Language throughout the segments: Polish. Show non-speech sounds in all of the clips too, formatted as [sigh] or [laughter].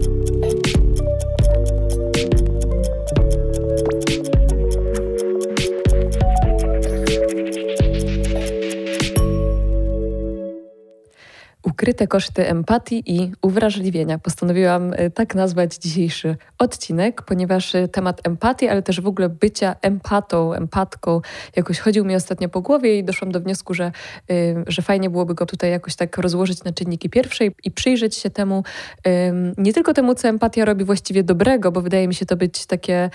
thank you ukryte koszty empatii i uwrażliwienia. Postanowiłam e, tak nazwać dzisiejszy odcinek, ponieważ e, temat empatii, ale też w ogóle bycia empatą, empatką jakoś chodził mi ostatnio po głowie i doszłam do wniosku, że, e, że fajnie byłoby go tutaj jakoś tak rozłożyć na czynniki pierwsze i przyjrzeć się temu, nie tylko temu, co empatia robi właściwie dobrego, bo wydaje mi się to być takie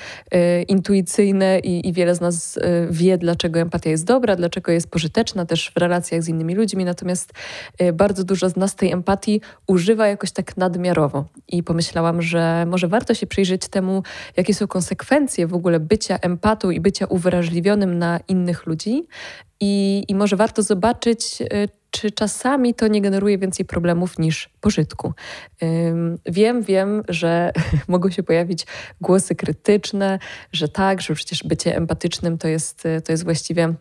intuicyjne i, i wiele z nas wie, dlaczego empatia jest dobra, dlaczego jest pożyteczna też w relacjach z innymi ludźmi, natomiast bardzo dużo z nas tej empatii używa jakoś tak nadmiarowo. I pomyślałam, że może warto się przyjrzeć temu, jakie są konsekwencje w ogóle bycia empatą i bycia uwrażliwionym na innych ludzi. I, i może warto zobaczyć, y, czy czasami to nie generuje więcej problemów niż pożytku. Wiem, wiem, że [laughs] mogą się pojawić głosy krytyczne, że tak, że przecież bycie empatycznym to jest, to jest właściwie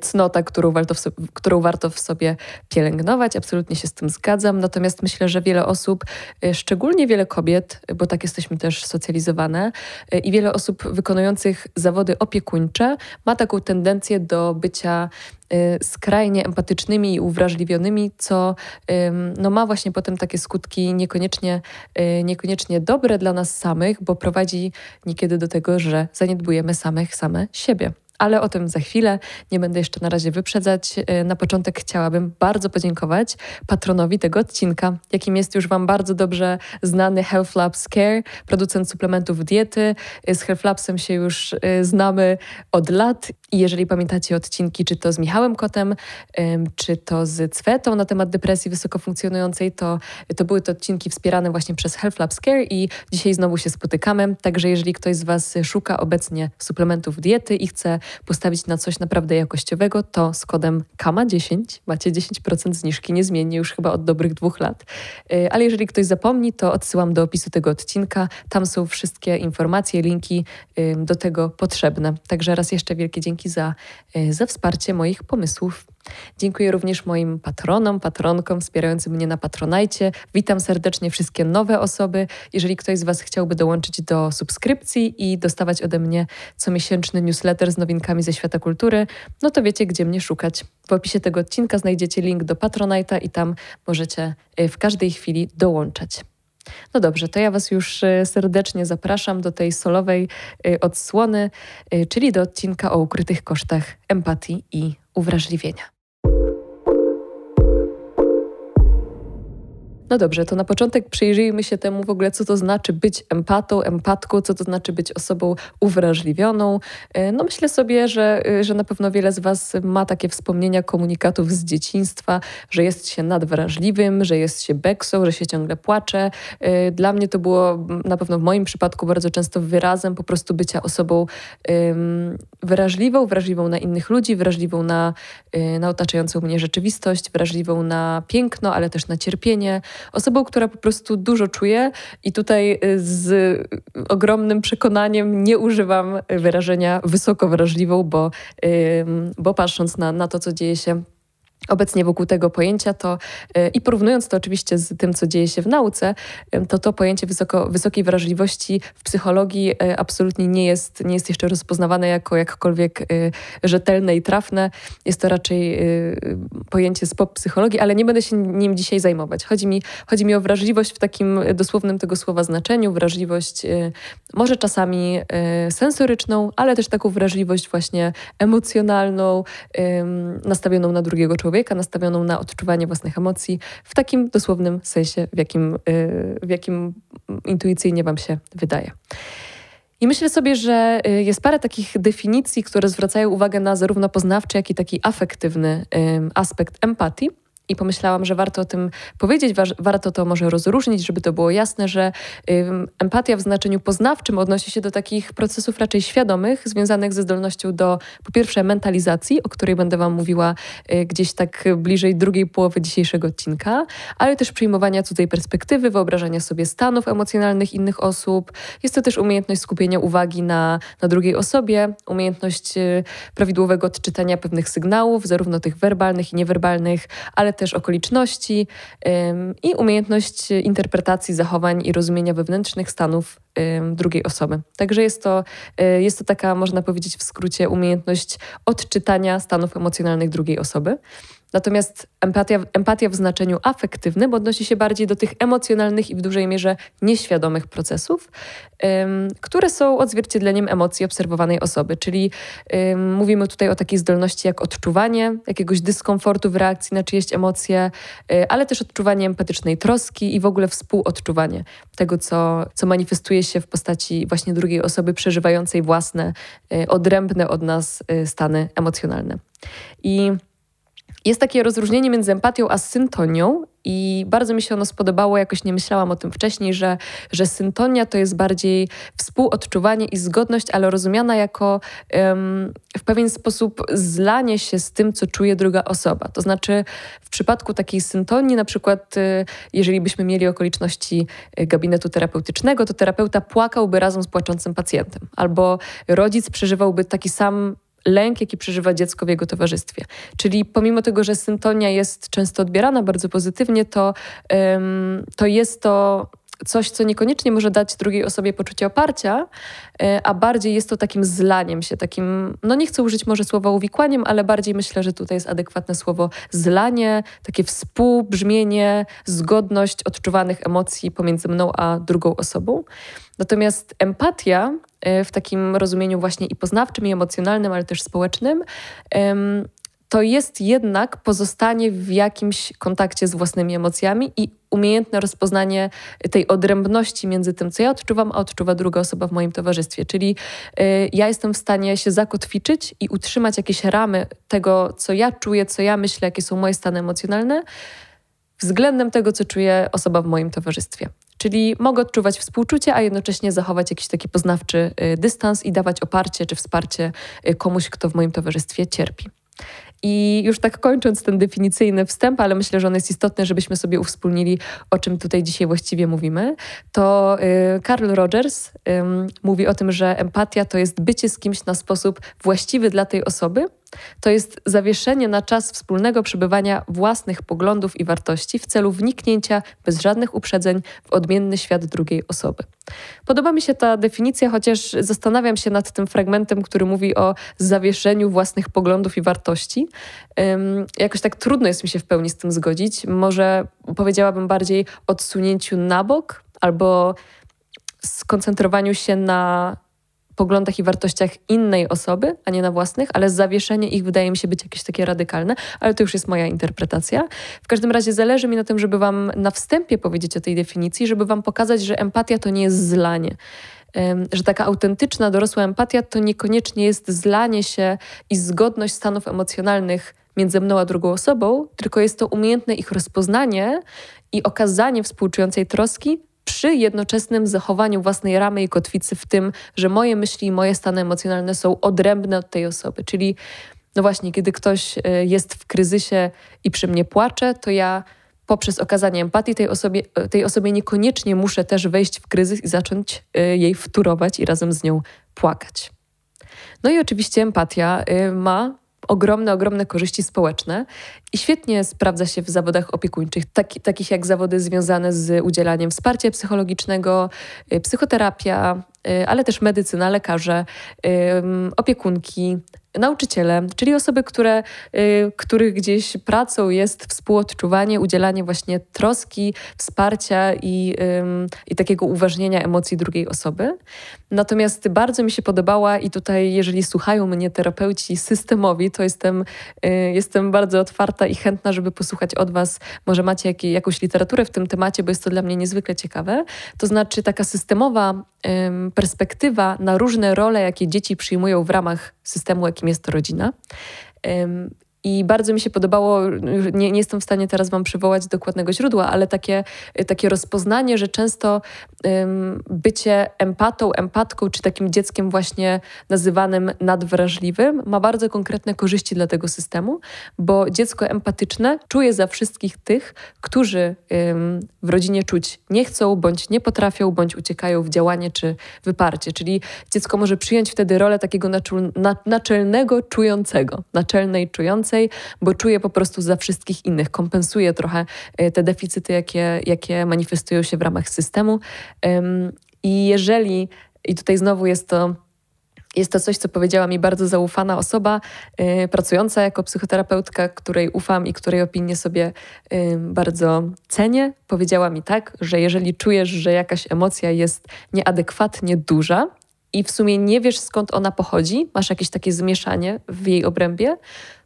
cnota, którą warto, w sobie, którą warto w sobie pielęgnować. Absolutnie się z tym zgadzam. Natomiast myślę, że wiele osób, y, szczególnie wiele kobiet, bo tak jesteśmy też socjalizowane, y, i wiele osób wykonujących zawody opiekuńcze ma taką tendencję do bycia skrajnie empatycznymi i uwrażliwionymi, co no, ma właśnie potem takie skutki niekoniecznie, niekoniecznie dobre dla nas samych, bo prowadzi niekiedy do tego, że zaniedbujemy samych same siebie ale o tym za chwilę. Nie będę jeszcze na razie wyprzedzać. E, na początek chciałabym bardzo podziękować patronowi tego odcinka, jakim jest już Wam bardzo dobrze znany Health Labs Care, producent suplementów diety. E, z Health Labsem się już e, znamy od lat i jeżeli pamiętacie odcinki, czy to z Michałem Kotem, czy to z Cwetą na temat depresji wysoko funkcjonującej, to, to były to odcinki wspierane właśnie przez Health Labs Care i dzisiaj znowu się spotykamy. Także jeżeli ktoś z Was szuka obecnie suplementów diety i chce postawić na coś naprawdę jakościowego, to z kodem KAMA10 macie 10% zniżki niezmiennie już chyba od dobrych dwóch lat. Y, ale jeżeli ktoś zapomni, to odsyłam do opisu tego odcinka. Tam są wszystkie informacje, linki do tego potrzebne. Także raz jeszcze wielkie dzięki za, y, za wsparcie moich pomysłów. Dziękuję również moim patronom, patronkom wspierającym mnie na Patronajcie. Witam serdecznie wszystkie nowe osoby. Jeżeli ktoś z Was chciałby dołączyć do subskrypcji i dostawać ode mnie comiesięczny newsletter z nowinkami ze świata kultury, no to wiecie, gdzie mnie szukać. W opisie tego odcinka znajdziecie link do Patronite'a i tam możecie y, w każdej chwili dołączać. No dobrze, to ja Was już y, serdecznie zapraszam do tej solowej y, odsłony, czyli do odcinka o ukrytych kosztach empatii i uwrażliwienia. No dobrze, to na początek przyjrzyjmy się temu w ogóle, co to znaczy być empatą, empatką, co to znaczy być osobą uwrażliwioną. E, no myślę sobie, że, e, że na pewno wiele z Was ma takie wspomnienia komunikatów z dzieciństwa, że jest się nadwrażliwym, że jest się beksą, że się ciągle płacze. E, dla mnie to było na pewno w moim przypadku bardzo często wyrazem po prostu bycia osobą wrażliwą, wrażliwą na innych ludzi, wrażliwą na, na otaczającą mnie rzeczywistość, wrażliwą na piękno, ale też na cierpienie osobą, która po prostu dużo czuje i tutaj y, z ogromnym przekonaniem nie używam wyrażenia wysoko wrażliwą, bo, bo patrząc na, na to, co dzieje się obecnie wokół tego pojęcia, to e, i porównując to oczywiście z tym, co dzieje się w nauce, to to pojęcie wysoko, wysokiej wrażliwości w psychologii e, absolutnie nie jest, nie jest jeszcze rozpoznawane jako jakkolwiek rzetelne i trafne. Jest to raczej pojęcie z pop psychologii, ale nie będę się nim dzisiaj zajmować. Chodzi mi, chodzi mi o wrażliwość w takim dosłownym tego słowa znaczeniu, wrażliwość może czasami sensoryczną, ale też taką wrażliwość właśnie emocjonalną, nastawioną na drugiego człowieka człowieka, nastawioną na odczuwanie własnych emocji w takim dosłownym sensie, w jakim, y, w jakim intuicyjnie Wam się wydaje. I myślę sobie, że y, jest parę takich definicji, które zwracają uwagę na zarówno poznawczy, jak i taki afektywny aspekt empatii i pomyślałam, że warto o tym powiedzieć, warto to może rozróżnić, żeby to było jasne, że empatia w znaczeniu poznawczym odnosi się do takich procesów raczej świadomych, związanych ze zdolnością do po pierwsze mentalizacji, o której będę Wam mówiła y, gdzieś tak bliżej drugiej połowy dzisiejszego odcinka, ale też przyjmowania cudzej perspektywy, wyobrażania sobie stanów emocjonalnych innych osób. Jest to też umiejętność skupienia uwagi na, na drugiej osobie, umiejętność y, prawidłowego odczytania pewnych sygnałów, zarówno tych werbalnych i niewerbalnych, ale też okoliczności i umiejętność interpretacji zachowań i rozumienia wewnętrznych stanów drugiej osoby. Także jest to, y, jest to taka, można powiedzieć w skrócie, umiejętność odczytania stanów emocjonalnych drugiej osoby. Natomiast empatia, empatia w znaczeniu afektywnym odnosi się bardziej do tych emocjonalnych i w dużej mierze nieświadomych procesów, um, które są odzwierciedleniem emocji obserwowanej osoby. Czyli um, mówimy tutaj o takiej zdolności jak odczuwanie jakiegoś dyskomfortu w reakcji na czyjeś emocje, um, ale też odczuwanie empatycznej troski i w ogóle współodczuwanie tego, co, co manifestuje się w postaci właśnie drugiej osoby przeżywającej własne, e, odrębne od nas e, stany emocjonalne. I jest takie rozróżnienie między empatią a syntonią i bardzo mi się ono spodobało, jakoś nie myślałam o tym wcześniej, że, że syntonia to jest bardziej współodczuwanie i zgodność, ale rozumiana jako um, w pewien sposób zlanie się z tym, co czuje druga osoba. To znaczy w przypadku takiej syntonii, na przykład y, jeżeli byśmy mieli okoliczności y, gabinetu terapeutycznego, to terapeuta płakałby razem z płaczącym pacjentem, albo rodzic przeżywałby taki sam lęk, jaki przeżywa dziecko w jego towarzystwie. Czyli pomimo tego, że syntonia jest często odbierana bardzo pozytywnie, to, to jest to coś, co niekoniecznie może dać drugiej osobie poczucie oparcia, e, a bardziej jest to takim zlaniem się, takim, no nie chcę użyć może słowa uwikłaniem, ale bardziej myślę, że tutaj jest adekwatne słowo zlanie, takie współbrzmienie, zgodność odczuwanych emocji pomiędzy mną a drugą osobą. Natomiast empatia e, w takim rozumieniu właśnie i poznawczym, i emocjonalnym, ale też społecznym, to jest jednak pozostanie w jakimś kontakcie z własnymi emocjami i umiejętne rozpoznanie tej odrębności między tym, co ja odczuwam, a odczuwa druga osoba w moim towarzystwie. Czyli y, ja jestem w stanie się zakotwiczyć i utrzymać jakieś ramy tego, co ja czuję, co ja myślę, jakie są moje stany emocjonalne, względem tego, co czuje osoba w moim towarzystwie. Czyli mogę odczuwać współczucie, a jednocześnie zachować jakiś taki poznawczy y, dystans i dawać oparcie czy wsparcie y, komuś, kto w moim towarzystwie cierpi. I już tak kończąc ten definicyjny wstęp, ale myślę, że on jest istotny, żebyśmy sobie uwspólnili, o czym tutaj dzisiaj właściwie mówimy, to y, Carl Rogers mówi o tym, że empatia to jest bycie z kimś na sposób właściwy dla tej osoby, to jest zawieszenie na czas wspólnego przebywania własnych poglądów i wartości w celu wniknięcia bez żadnych uprzedzeń w odmienny świat drugiej osoby. Podoba mi się ta definicja, chociaż zastanawiam się nad tym fragmentem, który mówi o zawieszeniu własnych poglądów i wartości. Jakoś tak trudno jest mi się w pełni z tym zgodzić. Może powiedziałabym bardziej odsunięciu na bok albo skoncentrowaniu się na poglądach i wartościach innej osoby, a nie na własnych, ale zawieszenie ich wydaje mi się być jakieś takie radykalne, ale to już jest moja interpretacja. W każdym razie zależy mi na tym, żeby Wam na wstępie powiedzieć o tej definicji, żeby Wam pokazać, że empatia to nie jest zlanie że taka autentyczna, dorosła empatia to niekoniecznie jest zlanie się i zgodność stanów emocjonalnych między mną a drugą osobą, tylko jest to umiejętne ich rozpoznanie i okazanie współczującej troski przy jednoczesnym zachowaniu własnej ramy i kotwicy w tym, że moje myśli i moje stany emocjonalne są odrębne od tej osoby. Czyli, no właśnie, kiedy ktoś e, jest w kryzysie i przy mnie płacze, to ja poprzez okazanie empatii tej osobie, e, tej osobie niekoniecznie muszę też wejść w kryzys i zacząć e, jej wturować i razem z nią płakać. No i oczywiście empatia ma ogromne, ogromne korzyści społeczne i świetnie sprawdza się w zawodach opiekuńczych, taki, takich jak zawody związane z udzielaniem wsparcia psychologicznego, y, psychoterapia, y, ale też medycyna, lekarze, opiekunki, nauczyciele, czyli osoby, które, y, których gdzieś pracą jest współodczuwanie, udzielanie właśnie troski, wsparcia i, i takiego uważnienia emocji drugiej osoby. Natomiast bardzo mi się podobała i tutaj, jeżeli słuchają mnie terapeuci systemowi, to jestem, y, jestem bardzo otwarta i chętna, żeby posłuchać od Was. Może macie jak, jakąś literaturę w tym temacie, bo jest to dla mnie niezwykle ciekawe. To znaczy taka systemowa perspektywa na różne role, jakie dzieci przyjmują w ramach systemu, jakim jest rodzina. I bardzo mi się podobało, nie, nie, jestem w stanie teraz Wam przywołać dokładnego źródła, ale takie, takie rozpoznanie, że często um, bycie empatą, empatką, czy takim dzieckiem właśnie nazywanym nadwrażliwym ma bardzo konkretne korzyści dla tego systemu, bo dziecko empatyczne czuje za wszystkich tych, którzy w rodzinie czuć nie chcą, bądź nie potrafią, bądź uciekają w działanie czy wyparcie. Czyli dziecko może przyjąć wtedy rolę takiego naczelnego czującego, naczelnej czującej, więcej, bo czuje po prostu za wszystkich innych, kompensuje trochę y, te deficyty, jakie, jakie manifestują się w ramach systemu. I jeżeli, i tutaj znowu jest to jest to coś, co powiedziała mi bardzo zaufana osoba, yy, pracująca jako psychoterapeutka, której ufam i której opinię sobie yy, bardzo cenię. Powiedziała mi tak, że jeżeli czujesz, że jakaś emocja jest nieadekwatnie duża i w sumie nie wiesz skąd ona pochodzi, masz jakieś takie zmieszanie w jej obrębie,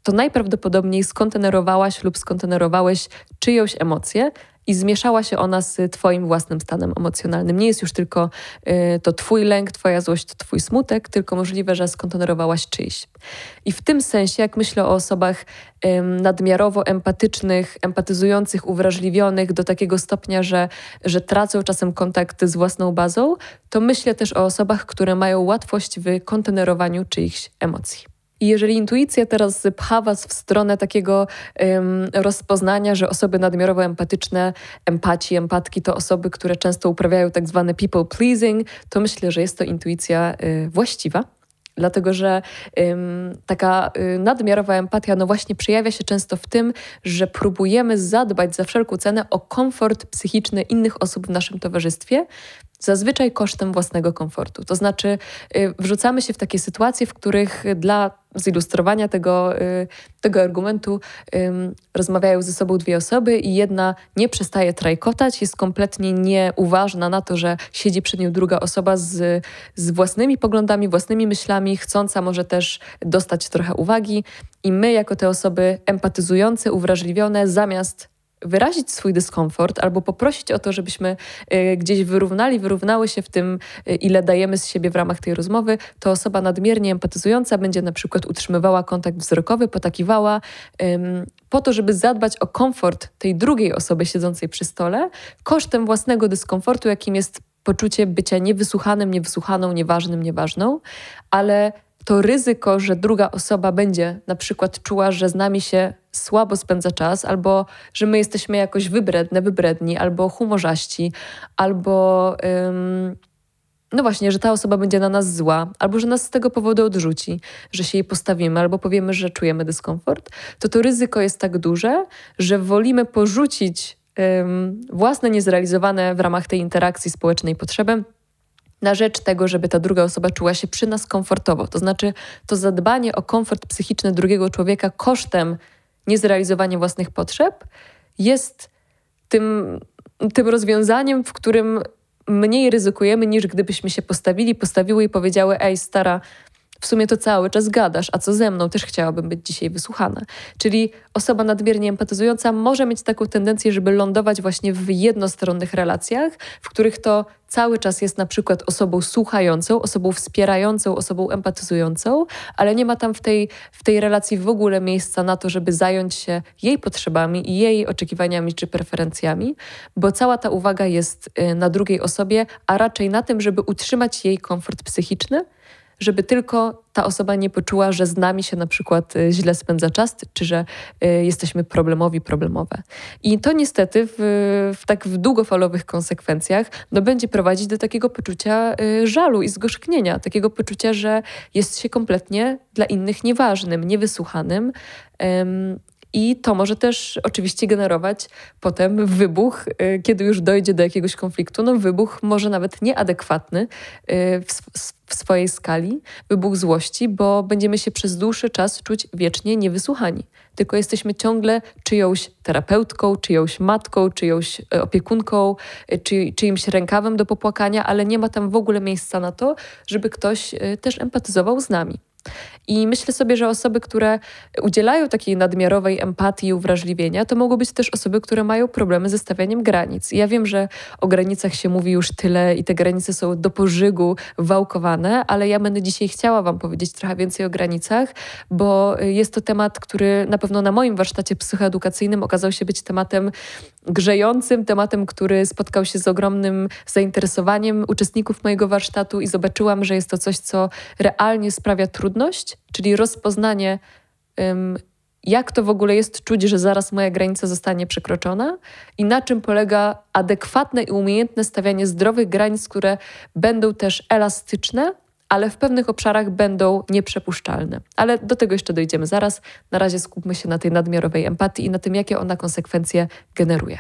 to najprawdopodobniej skontenerowałaś lub skontenerowałeś czyjąś emocję, i zmieszała się ona z Twoim własnym stanem emocjonalnym. Nie jest już tylko y, to Twój lęk, Twoja złość, to Twój smutek, tylko możliwe, że skontenerowałaś czyjś. I w tym sensie, jak myślę o osobach y, nadmiarowo empatycznych, empatyzujących, uwrażliwionych do takiego stopnia, że, że tracą czasem kontakt z własną bazą, to myślę też o osobach, które mają łatwość w kontenerowaniu czyichś emocji. I jeżeli intuicja teraz pcha Was w stronę takiego um, rozpoznania, że osoby nadmiarowo empatyczne, empaci, empatki to osoby, które często uprawiają tak zwane people pleasing, to myślę, że jest to intuicja y, właściwa. Dlatego, że ym, taka y, nadmiarowa empatia, no właśnie przejawia się często w tym, że próbujemy zadbać za wszelką cenę o komfort psychiczny innych osób w naszym towarzystwie, zazwyczaj kosztem własnego komfortu. To znaczy, y, wrzucamy się w takie sytuacje, w których dla zilustrowania tego, y, tego argumentu rozmawiają ze sobą dwie osoby i jedna nie przestaje trajkotać, jest kompletnie nieuważna na to, że siedzi przed nią druga osoba z, z własnymi poglądami, własnymi myślami, chcąca może też dostać trochę uwagi. I my, jako te osoby empatyzujące, uwrażliwione, zamiast wyrazić swój dyskomfort albo poprosić o to, żebyśmy y, gdzieś wyrównali, wyrównały się w tym, y, ile dajemy z siebie w ramach tej rozmowy, to osoba nadmiernie empatyzująca będzie na przykład utrzymywała kontakt wzrokowy, potakiwała po to, żeby zadbać o komfort tej drugiej osoby siedzącej przy stole, kosztem własnego dyskomfortu, jakim jest poczucie bycia niewysłuchanym, niewysłuchaną, nieważnym, nieważną, ale to ryzyko, że druga osoba będzie na przykład czuła, że z nami się słabo spędza czas, albo że my jesteśmy jakoś wybredne, wybredni, albo humorzaści, albo ym, no właśnie, że ta osoba będzie na nas zła, albo że nas z tego powodu odrzuci, że się jej postawimy, albo powiemy, że czujemy dyskomfort, to to ryzyko jest tak duże, że wolimy porzucić ym, własne niezrealizowane w ramach tej interakcji społecznej potrzeby na rzecz tego, żeby ta druga osoba czuła się przy nas komfortowo. To znaczy, to zadbanie o komfort psychiczny drugiego człowieka kosztem niezrealizowania własnych potrzeb jest tym, tym rozwiązaniem, w którym mniej ryzykujemy niż gdybyśmy się postawili, postawiły i powiedziały: Ej, stara, w sumie to cały czas gadasz, a co ze mną też chciałabym być dzisiaj wysłuchana. Czyli osoba nadmiernie empatyzująca może mieć taką tendencję, żeby lądować właśnie w jednostronnych relacjach, w których to cały czas jest na przykład osobą słuchającą, osobą wspierającą, osobą empatyzującą, ale nie ma tam w tej, w tej relacji w ogóle miejsca na to, żeby zająć się jej potrzebami i jej oczekiwaniami czy preferencjami, bo cała ta uwaga jest y, na drugiej osobie, a raczej na tym, żeby utrzymać jej komfort psychiczny żeby tylko ta osoba nie poczuła, że z nami się na przykład y, źle spędza czas, czy że y, jesteśmy problemowi, problemowe. I to niestety w, w tak w długofalowych konsekwencjach no, będzie prowadzić do takiego poczucia y, żalu i zgorzknienia, takiego poczucia, że jest się kompletnie dla innych nieważnym, niewysłuchanym. I to może też oczywiście generować potem wybuch, y, kiedy już dojdzie do jakiegoś konfliktu. No, wybuch może nawet nieadekwatny y, w, w swojej skali, wybuch złości, bo będziemy się przez dłuższy czas czuć wiecznie niewysłuchani. Tylko jesteśmy ciągle czyjąś terapeutką, czyjąś matką, czyjąś y, opiekunką, czy, czyimś rękawem do popłakania, ale nie ma tam w ogóle miejsca na to, żeby ktoś też empatyzował z nami. I myślę sobie, że osoby, które udzielają takiej nadmiarowej empatii i uwrażliwienia, to mogą być też osoby, które mają problemy ze stawianiem granic. I ja wiem, że o granicach się mówi już tyle i te granice są do pożygu wałkowane, ale ja będę dzisiaj chciała Wam powiedzieć trochę więcej o granicach, bo jest to temat, który na pewno na moim warsztacie psychoedukacyjnym okazał się być tematem grzejącym, tematem, który spotkał się z ogromnym zainteresowaniem uczestników mojego warsztatu i zobaczyłam, że jest to coś, co realnie sprawia trudność, czyli rozpoznanie, jak to w ogóle jest czuć, że zaraz moja granica zostanie przekroczona i na czym polega adekwatne i umiejętne stawianie zdrowych granic, które będą też elastyczne, ale w pewnych obszarach będą nieprzepuszczalne. Ale do tego jeszcze dojdziemy zaraz. Na razie skupmy się na tej nadmiarowej empatii i na tym, jakie ona konsekwencje generuje.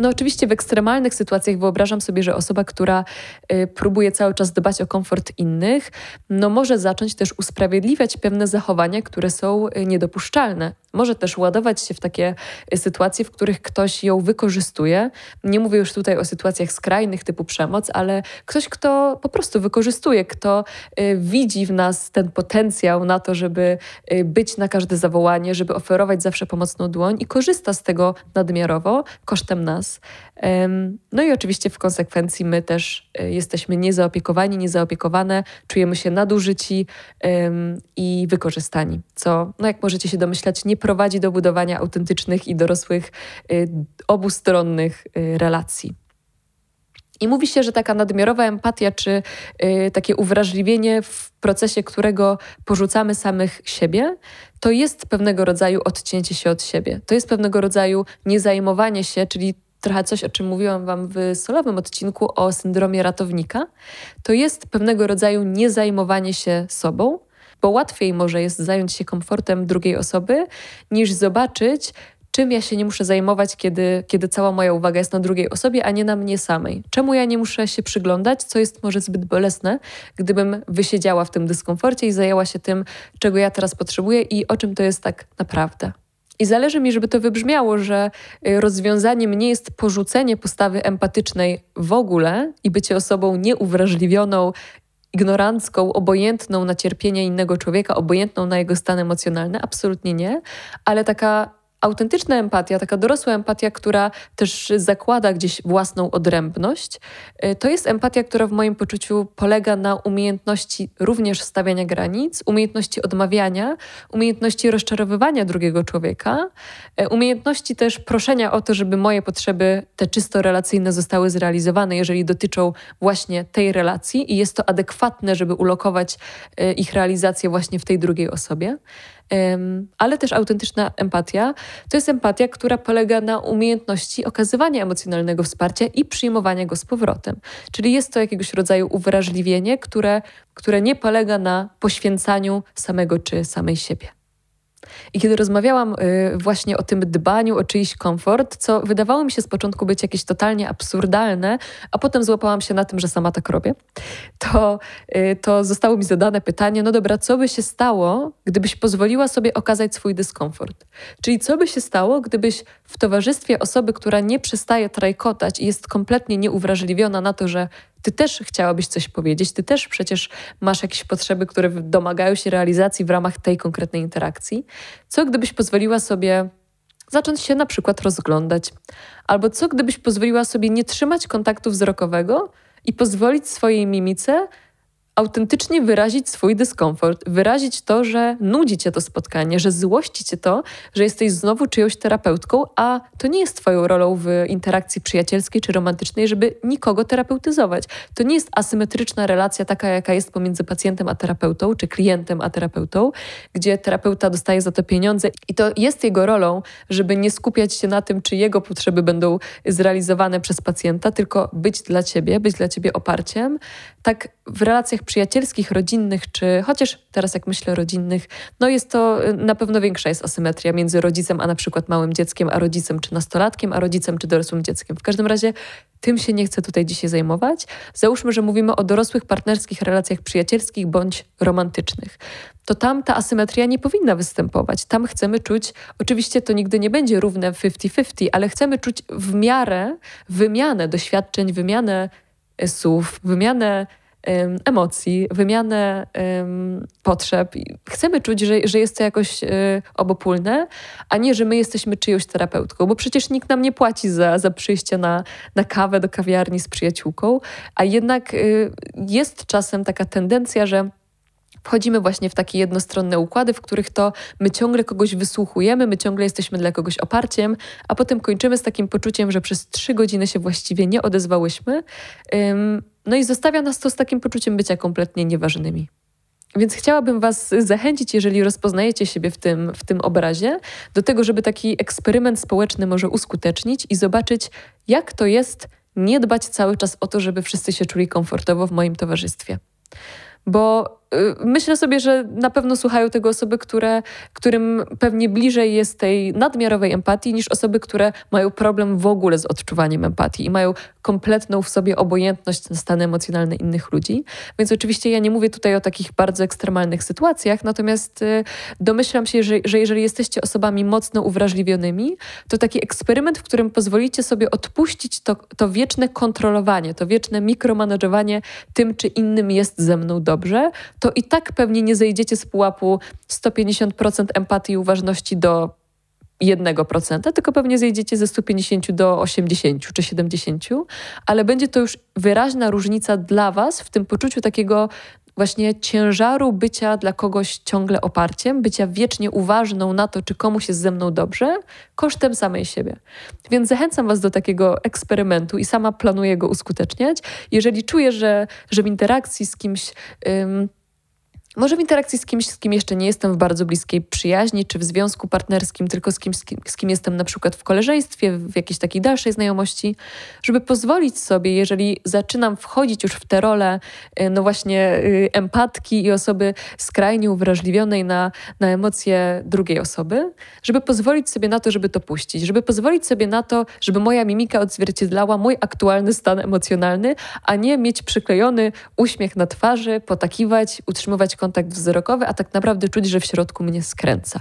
No oczywiście w ekstremalnych sytuacjach wyobrażam sobie, że osoba, która y, próbuje cały czas dbać o komfort innych, no może zacząć też usprawiedliwiać pewne zachowania, które są y, niedopuszczalne. Może też ładować się w takie y, sytuacje, w których ktoś ją wykorzystuje. Nie mówię już tutaj o sytuacjach skrajnych typu przemoc, ale ktoś, kto po prostu wykorzystuje, kto widzi w nas ten potencjał na to, żeby być na każde zawołanie, żeby oferować zawsze pomocną dłoń i korzysta z tego nadmiarowo kosztem nas. No i oczywiście w konsekwencji my też jesteśmy niezaopiekowani, niezaopiekowane, czujemy się nadużyci i wykorzystani, co, no jak możecie się domyślać, nie prowadzi do budowania autentycznych i dorosłych e, obustronnych e, relacji. I mówi się, że taka nadmiarowa empatia, czy y, takie uwrażliwienie w procesie, którego porzucamy samych siebie, to jest pewnego rodzaju odcięcie się od siebie. To jest pewnego rodzaju niezajmowanie się, czyli trochę coś, o czym mówiłam Wam w solowym odcinku o syndromie ratownika, to jest pewnego rodzaju niezajmowanie się sobą, bo łatwiej może jest zająć się komfortem drugiej osoby, niż zobaczyć, czym ja się nie muszę zajmować, kiedy, kiedy cała moja uwaga jest na drugiej osobie, a nie na mnie samej. Czemu ja nie muszę się przyglądać, co jest może zbyt bolesne, gdybym wysiedziała w tym dyskomforcie i zajęła się tym, czego ja teraz potrzebuję i o czym to jest tak naprawdę. I zależy mi, żeby to wybrzmiało, że y, rozwiązaniem nie jest porzucenie postawy empatycznej w ogóle i bycie osobą nieuwrażliwioną, ignorancką, obojętną na cierpienie innego człowieka, obojętną na jego stan emocjonalny. Absolutnie nie, ale taka autentyczna empatia, taka dorosła empatia, która też zakłada gdzieś własną odrębność, y, to jest empatia, która w moim poczuciu polega na umiejętności również stawiania granic, umiejętności odmawiania, umiejętności rozczarowywania drugiego człowieka, y, umiejętności też proszenia o to, żeby moje potrzeby, te czysto relacyjne, zostały zrealizowane, jeżeli dotyczą właśnie tej relacji i jest to adekwatne, żeby ulokować y, ich realizację właśnie w tej drugiej osobie ale też autentyczna empatia to jest empatia, która polega na umiejętności okazywania emocjonalnego wsparcia i przyjmowania go z powrotem. Czyli jest to jakiegoś rodzaju uwrażliwienie, które, które nie polega na poświęcaniu samego czy samej siebie. I kiedy rozmawiałam y, właśnie o tym dbaniu o czyjś komfort, co wydawało mi się z początku być jakieś totalnie absurdalne, a potem złapałam się na tym, że sama tak robię, to, y, to zostało mi zadane pytanie: no dobra, co by się stało, gdybyś pozwoliła sobie okazać swój dyskomfort? Czyli co by się stało, gdybyś w towarzystwie osoby, która nie przestaje trajkotać i jest kompletnie nieuwrażliwiona na to, że ty też chciałabyś coś powiedzieć, ty też przecież masz jakieś potrzeby, które domagają się realizacji w ramach tej konkretnej interakcji. Co gdybyś pozwoliła sobie zacząć się na przykład rozglądać? Albo co gdybyś pozwoliła sobie nie trzymać kontaktu wzrokowego i pozwolić swojej mimice autentycznie wyrazić swój dyskomfort, wyrazić to, że nudzi cię to spotkanie, że złości cię to, że jesteś znowu czyjąś terapeutką, a to nie jest twoją rolą w interakcji przyjacielskiej czy romantycznej, żeby nikogo terapeutyzować. To nie jest asymetryczna relacja taka, jaka jest pomiędzy pacjentem a terapeutą, czy klientem a terapeutą, gdzie terapeuta dostaje za to pieniądze i to jest jego rolą, żeby nie skupiać się na tym, czy jego potrzeby będą zrealizowane przez pacjenta, tylko być dla ciebie, być dla ciebie oparciem. Tak w relacjach przyjacielskich, rodzinnych, czy chociaż teraz jak myślę rodzinnych, no jest to y, na pewno większa jest asymetria między rodzicem a na przykład małym dzieckiem, a rodzicem czy nastolatkiem, a rodzicem czy dorosłym dzieckiem. W każdym razie tym się nie chcę tutaj dzisiaj zajmować. Załóżmy, że mówimy o dorosłych partnerskich relacjach przyjacielskich bądź romantycznych. To tam ta asymetria nie powinna występować. Tam chcemy czuć, oczywiście to nigdy nie będzie równe 50-50, ale chcemy czuć w miarę wymianę doświadczeń, wymianę słów, wymianę emocji, wymianę potrzeb. Chcemy czuć, że, że jest to jakoś e, obopólne, a nie, że my jesteśmy czyjąś terapeutką, bo przecież nikt nam nie płaci za, za przyjście na, na kawę do kawiarni z przyjaciółką, a jednak e, jest czasem taka tendencja, że wchodzimy właśnie w takie jednostronne układy, w których to my ciągle kogoś wysłuchujemy, my ciągle jesteśmy dla kogoś oparciem, a potem kończymy z takim poczuciem, że przez trzy godziny się właściwie nie odezwałyśmy. No i zostawia nas to z takim poczuciem bycia kompletnie nieważnymi. Więc chciałabym Was zachęcić, jeżeli rozpoznajecie siebie w tym, w tym obrazie, do tego, żeby taki eksperyment społeczny może uskutecznić i zobaczyć, jak to jest nie dbać cały czas o to, żeby wszyscy się czuli komfortowo w moim towarzystwie. Bo myślę sobie, że na pewno słuchają tego osoby, które, którym pewnie bliżej jest tej nadmiarowej empatii niż osoby, które mają problem w ogóle z odczuwaniem empatii i mają kompletną w sobie obojętność na stany emocjonalne innych ludzi. Więc oczywiście ja nie mówię tutaj o takich bardzo ekstremalnych sytuacjach, natomiast y, domyślam się, że, że jeżeli jesteście osobami mocno uwrażliwionymi, to taki eksperyment, w którym pozwolicie sobie odpuścić to, to wieczne kontrolowanie, to wieczne mikromanażowanie tym, czy innym jest ze mną dobrze, to i tak pewnie nie zejdziecie z pułapu 150% empatii i uważności do 1%, tylko pewnie zejdziecie ze 150 do 80 czy 70, ale będzie to już wyraźna różnica dla Was w tym poczuciu takiego właśnie ciężaru bycia dla kogoś ciągle oparciem, bycia wiecznie uważną na to, czy komuś jest ze mną dobrze, kosztem samej siebie. Więc zachęcam Was do takiego eksperymentu i sama planuję go uskuteczniać. Jeżeli czuję, że, że w interakcji z kimś. Może w interakcji z kimś, z kim jeszcze nie jestem w bardzo bliskiej przyjaźni, czy w związku partnerskim, tylko z kimś, z kim, z kim jestem na przykład w koleżeństwie, w jakiejś takiej dalszej znajomości, żeby pozwolić sobie, jeżeli zaczynam wchodzić już w tę rolę, y, no właśnie y, empatki i osoby skrajnie uwrażliwionej na, na emocje drugiej osoby, żeby pozwolić sobie na to, żeby to puścić, żeby pozwolić sobie na to, żeby moja mimika odzwierciedlała mój aktualny stan emocjonalny, a nie mieć przyklejony uśmiech na twarzy, potakiwać, utrzymywać kontakt wzrokowy, a tak naprawdę czuć, że w środku mnie skręca.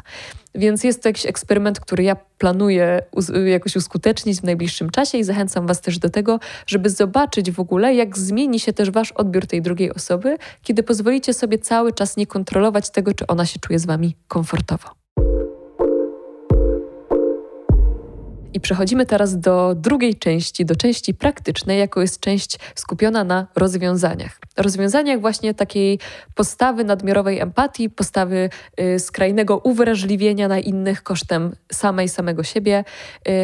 Więc jest to jakiś eksperyment, który ja planuję jakoś uskutecznić w najbliższym czasie i zachęcam Was też do tego, żeby zobaczyć w ogóle, jak zmieni się też Wasz odbiór tej drugiej osoby, kiedy pozwolicie sobie cały czas nie kontrolować tego, czy ona się czuje z Wami komfortowo. I przechodzimy teraz do drugiej części, do części praktycznej, jako jest część skupiona na rozwiązaniach. Rozwiązaniach właśnie takiej postawy nadmiarowej empatii, postawy y, skrajnego uwrażliwienia na innych kosztem samej, samego siebie.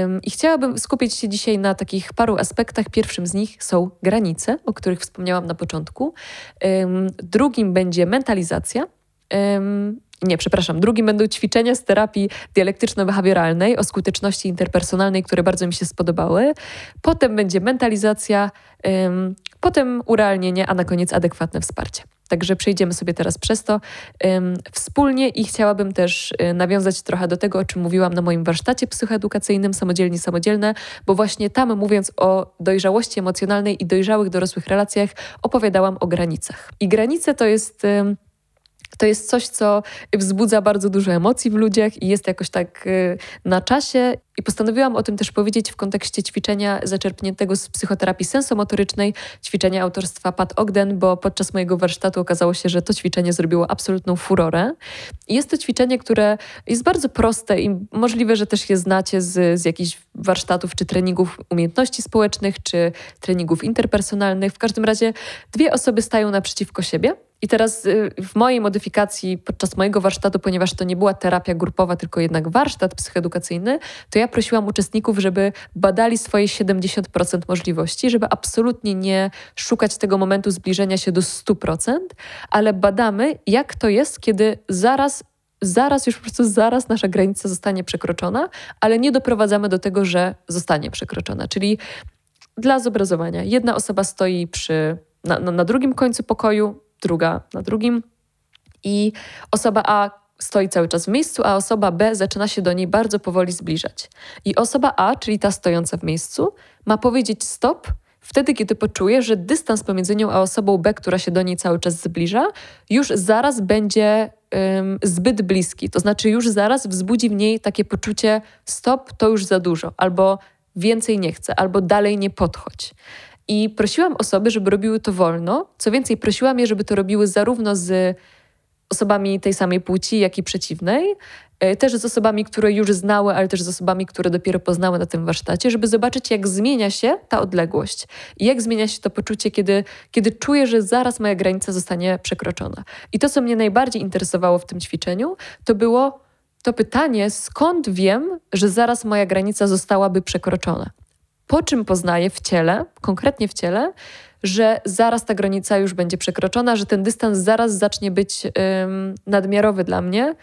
Ym, I chciałabym skupić się dzisiaj na takich paru aspektach. Pierwszym z nich są granice, o których wspomniałam na początku. Drugim będzie mentalizacja. Nie, przepraszam, drugim będą ćwiczenia z terapii dialektyczno-behawioralnej o skuteczności interpersonalnej, które bardzo mi się spodobały. Potem będzie mentalizacja, ym, potem urealnienie, a na koniec adekwatne wsparcie. Także przejdziemy sobie teraz przez to ym, wspólnie i chciałabym też y, nawiązać trochę do tego, o czym mówiłam na moim warsztacie psychoedukacyjnym Samodzielni Samodzielne, bo właśnie tam mówiąc o dojrzałości emocjonalnej i dojrzałych dorosłych relacjach opowiadałam o granicach. I granice to jest... Ym, to jest coś, co wzbudza bardzo dużo emocji w ludziach i jest jakoś tak y, na czasie. I postanowiłam o tym też powiedzieć w kontekście ćwiczenia zaczerpniętego z psychoterapii sensomotorycznej, ćwiczenia autorstwa Pat Ogden, bo podczas mojego warsztatu okazało się, że to ćwiczenie zrobiło absolutną furorę. I jest to ćwiczenie, które jest bardzo proste i możliwe, że też je znacie z, z jakichś warsztatów czy treningów umiejętności społecznych, czy treningów interpersonalnych. W każdym razie dwie osoby stają naprzeciwko siebie i teraz y, w mojej modyfikacji podczas mojego warsztatu, ponieważ to nie była terapia grupowa, tylko jednak warsztat psychoedukacyjny, to ja prosiłam uczestników, żeby badali swoje 70% możliwości, żeby absolutnie nie szukać tego momentu zbliżenia się do 100%, ale badamy, jak to jest, kiedy zaraz zaraz, już po prostu zaraz nasza granica zostanie przekroczona, ale nie doprowadzamy do tego, że zostanie przekroczona. Czyli dla zobrazowania, jedna osoba stoi przy, na, na drugim końcu pokoju, druga na drugim. I osoba A stoi cały czas w miejscu, a osoba B zaczyna się do niej bardzo powoli zbliżać. I osoba A, czyli ta stojąca w miejscu, ma powiedzieć stop wtedy, kiedy poczuje, że dystans pomiędzy nią a osobą B, która się do niej cały czas zbliża, już zaraz będzie um, zbyt bliski. To znaczy, już zaraz wzbudzi w niej takie poczucie stop, to już za dużo, albo więcej nie chcę, albo dalej nie podchodź. I prosiłam osoby, żeby robiły to wolno. Co więcej, prosiłam je, żeby to robiły zarówno z osobami tej samej płci, jak i przeciwnej, e, też z osobami, które już znały, ale też z osobami, które dopiero poznały na tym warsztacie, żeby zobaczyć, jak zmienia się ta odległość i jak zmienia się to poczucie, kiedy, kiedy czuję, że zaraz moja granica zostanie przekroczona. I to, co mnie najbardziej interesowało w tym ćwiczeniu, to było to pytanie, skąd wiem, że zaraz moja granica zostałaby przekroczona po czym poznaję w ciele, konkretnie w ciele, że zaraz ta granica już będzie przekroczona, że ten dystans zaraz zacznie być ym, nadmiarowy dla mnie,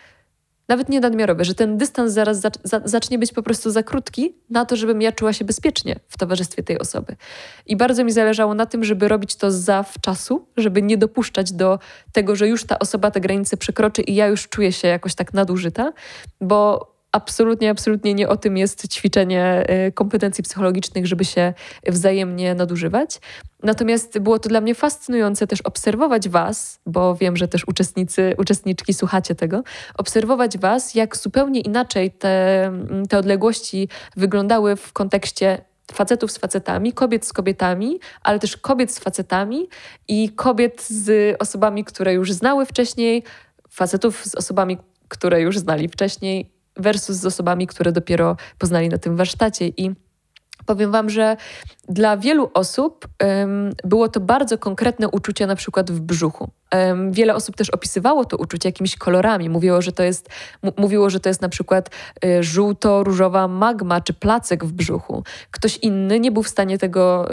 nawet nie nadmiarowy, że ten dystans zaraz zacznie być po prostu za krótki na to, żebym ja czuła się bezpiecznie w towarzystwie tej osoby. I bardzo mi zależało na tym, żeby robić to zawczasu, żeby nie dopuszczać do tego, że już ta osoba te granice przekroczy i ja już czuję się jakoś tak nadużyta, bo absolutnie, absolutnie nie o tym jest ćwiczenie y, kompetencji psychologicznych, żeby się wzajemnie nadużywać. Natomiast było to dla mnie fascynujące też obserwować Was, bo wiem, że też uczestnicy, uczestniczki słuchacie tego, obserwować Was, jak zupełnie inaczej te, te odległości wyglądały w kontekście facetów z facetami, kobiet z kobietami, ale też kobiet z facetami i kobiet z osobami, które już znały wcześniej, facetów z osobami, które już znali wcześniej, versus z osobami, które dopiero poznali na tym warsztacie. I powiem Wam, że dla wielu osób um, było to bardzo konkretne uczucie, na przykład w brzuchu. Um, wiele osób też opisywało to uczucie jakimiś kolorami. Mówiło, że to jest, mówiło, że to jest na przykład y, żółto-różowa magma czy placek w brzuchu. Ktoś inny nie był w stanie tego,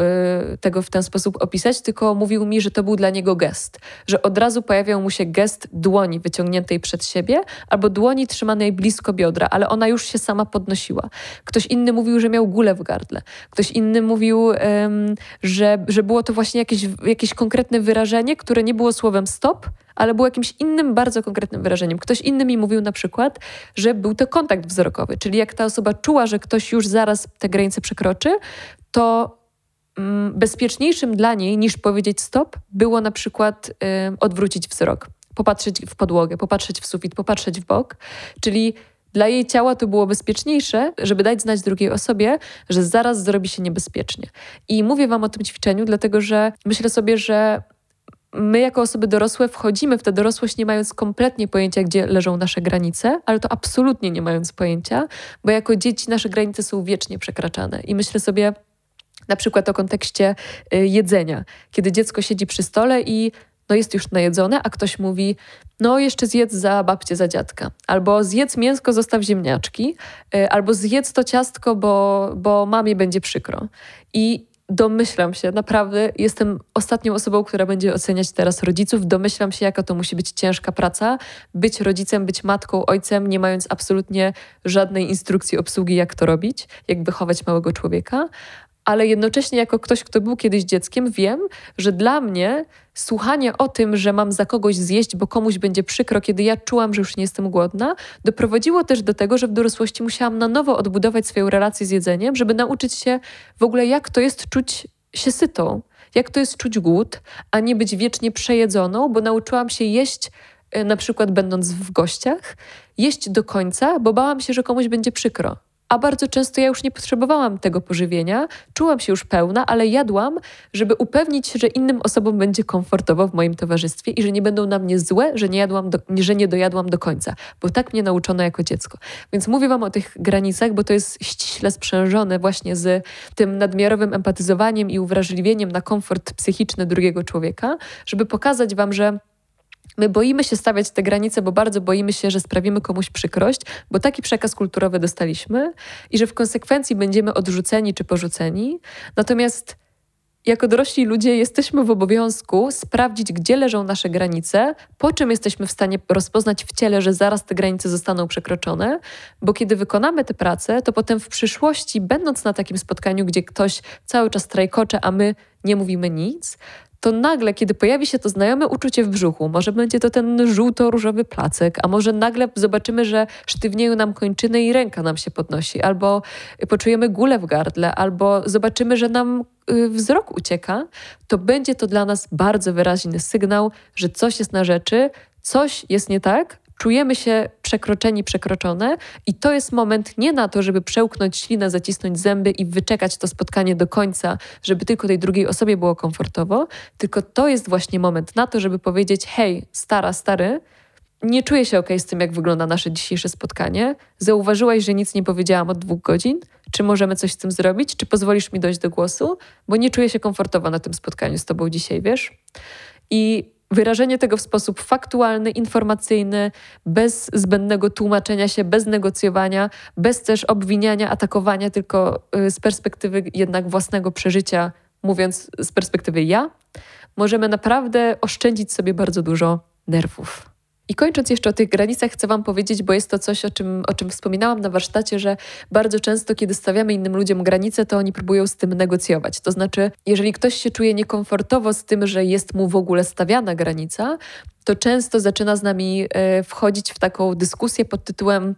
y, tego w ten sposób opisać, tylko mówił mi, że to był dla niego gest. Że od razu pojawiał mu się gest dłoni wyciągniętej przed siebie albo dłoni trzymanej blisko biodra, ale ona już się sama podnosiła. Ktoś inny mówił, że miał gulę w gardle. Ktoś inny mówił, że, że było to właśnie jakieś, jakieś konkretne wyrażenie, które nie było słowem stop, ale było jakimś innym, bardzo konkretnym wyrażeniem. Ktoś inny mi mówił na przykład, że był to kontakt wzrokowy, czyli jak ta osoba czuła, że ktoś już zaraz te granice przekroczy, to mm, bezpieczniejszym dla niej niż powiedzieć stop było na przykład odwrócić wzrok, popatrzeć w podłogę, popatrzeć w sufit, popatrzeć w bok, czyli dla jej ciała to było bezpieczniejsze, żeby dać znać drugiej osobie, że zaraz zrobi się niebezpiecznie. I mówię Wam o tym ćwiczeniu, dlatego że myślę sobie, że my jako osoby dorosłe wchodzimy w tę dorosłość nie mając kompletnie pojęcia, gdzie leżą nasze granice, ale to absolutnie nie mając pojęcia, bo jako dzieci nasze granice są wiecznie przekraczane. I myślę sobie, na przykład o kontekście y, jedzenia, kiedy dziecko siedzi przy stole i no jest już najedzone, a ktoś mówi, no jeszcze zjedz za babcię, za dziadka. Albo zjedz mięsko, zostaw ziemniaczki. Y, albo zjedz to ciastko, bo, bo mamie będzie przykro. I domyślam się, naprawdę jestem ostatnią osobą, która będzie oceniać teraz rodziców. Domyślam się, jaka to musi być ciężka praca. Być rodzicem, być matką, ojcem, nie mając absolutnie żadnej instrukcji obsługi, jak to robić, jak wychować małego człowieka ale jednocześnie jako ktoś, kto był kiedyś dzieckiem, wiem, że dla mnie słuchanie o tym, że mam za kogoś zjeść, bo komuś będzie przykro, kiedy ja czułam, że już nie jestem głodna, doprowadziło też do tego, że w dorosłości musiałam na nowo odbudować swoją relację z jedzeniem, żeby nauczyć się w ogóle, jak to jest czuć się sytą, jak to jest czuć głód, a nie być wiecznie przejedzoną, bo nauczyłam się jeść e, na przykład będąc w gościach, jeść do końca, bo bałam się, że komuś będzie przykro a bardzo często ja już nie potrzebowałam tego pożywienia, czułam się już pełna, ale jadłam, żeby upewnić się, że innym osobom będzie komfortowo w moim towarzystwie i że nie będą na mnie złe, że nie, jadłam do, że nie dojadłam do końca, bo tak mnie nauczono jako dziecko. Więc mówię Wam o tych granicach, bo to jest ściśle sprzężone właśnie z tym nadmiarowym empatyzowaniem i uwrażliwieniem na komfort psychiczny drugiego człowieka, żeby pokazać Wam, że My boimy się stawiać te granice, bo bardzo boimy się, że sprawimy komuś przykrość, bo taki przekaz kulturowy dostaliśmy i że w konsekwencji będziemy odrzuceni czy porzuceni. Natomiast jako dorośli ludzie jesteśmy w obowiązku sprawdzić, gdzie leżą nasze granice, po czym jesteśmy w stanie rozpoznać w ciele, że zaraz te granice zostaną przekroczone, bo kiedy wykonamy tę pracę, to potem w przyszłości, będąc na takim spotkaniu, gdzie ktoś cały czas trajkocze, a my nie mówimy nic, to nagle, kiedy pojawi się to znajome uczucie w brzuchu, może będzie to ten żółto-różowy placek, a może nagle zobaczymy, że sztywnieją nam kończyny i ręka nam się podnosi, albo poczujemy gulę w gardle, albo zobaczymy, że nam y, wzrok ucieka, to będzie to dla nas bardzo wyraźny sygnał, że coś jest na rzeczy, coś jest nie tak, czujemy się przekroczeni, przekroczone i to jest moment nie na to, żeby przełknąć ślinę, zacisnąć zęby i wyczekać to spotkanie do końca, żeby tylko tej drugiej osobie było komfortowo, tylko to jest właśnie moment na to, żeby powiedzieć: hej, stara, stary, nie czuję się ok z tym, jak wygląda nasze dzisiejsze spotkanie. Zauważyłaś, że nic nie powiedziałam od dwóch godzin? Czy możemy coś z tym zrobić? Czy pozwolisz mi dojść do głosu? Bo nie czuję się komfortowo na tym spotkaniu z tobą dzisiaj, wiesz? I wyrażenie tego w sposób faktualny, informacyjny, bez zbędnego tłumaczenia się, bez negocjowania, bez też obwiniania, atakowania, tylko y, z perspektywy jednak własnego przeżycia, mówiąc z perspektywy ja, możemy naprawdę oszczędzić sobie bardzo dużo nerwów. I kończąc jeszcze o tych granicach, chcę Wam powiedzieć, bo jest to coś, o czym, o czym wspominałam na warsztacie, że bardzo często, kiedy stawiamy innym ludziom granice, to oni próbują z tym negocjować. To znaczy, jeżeli ktoś się czuje niekomfortowo z tym, że jest mu w ogóle stawiana granica, to często zaczyna z nami e, wchodzić w taką dyskusję pod tytułem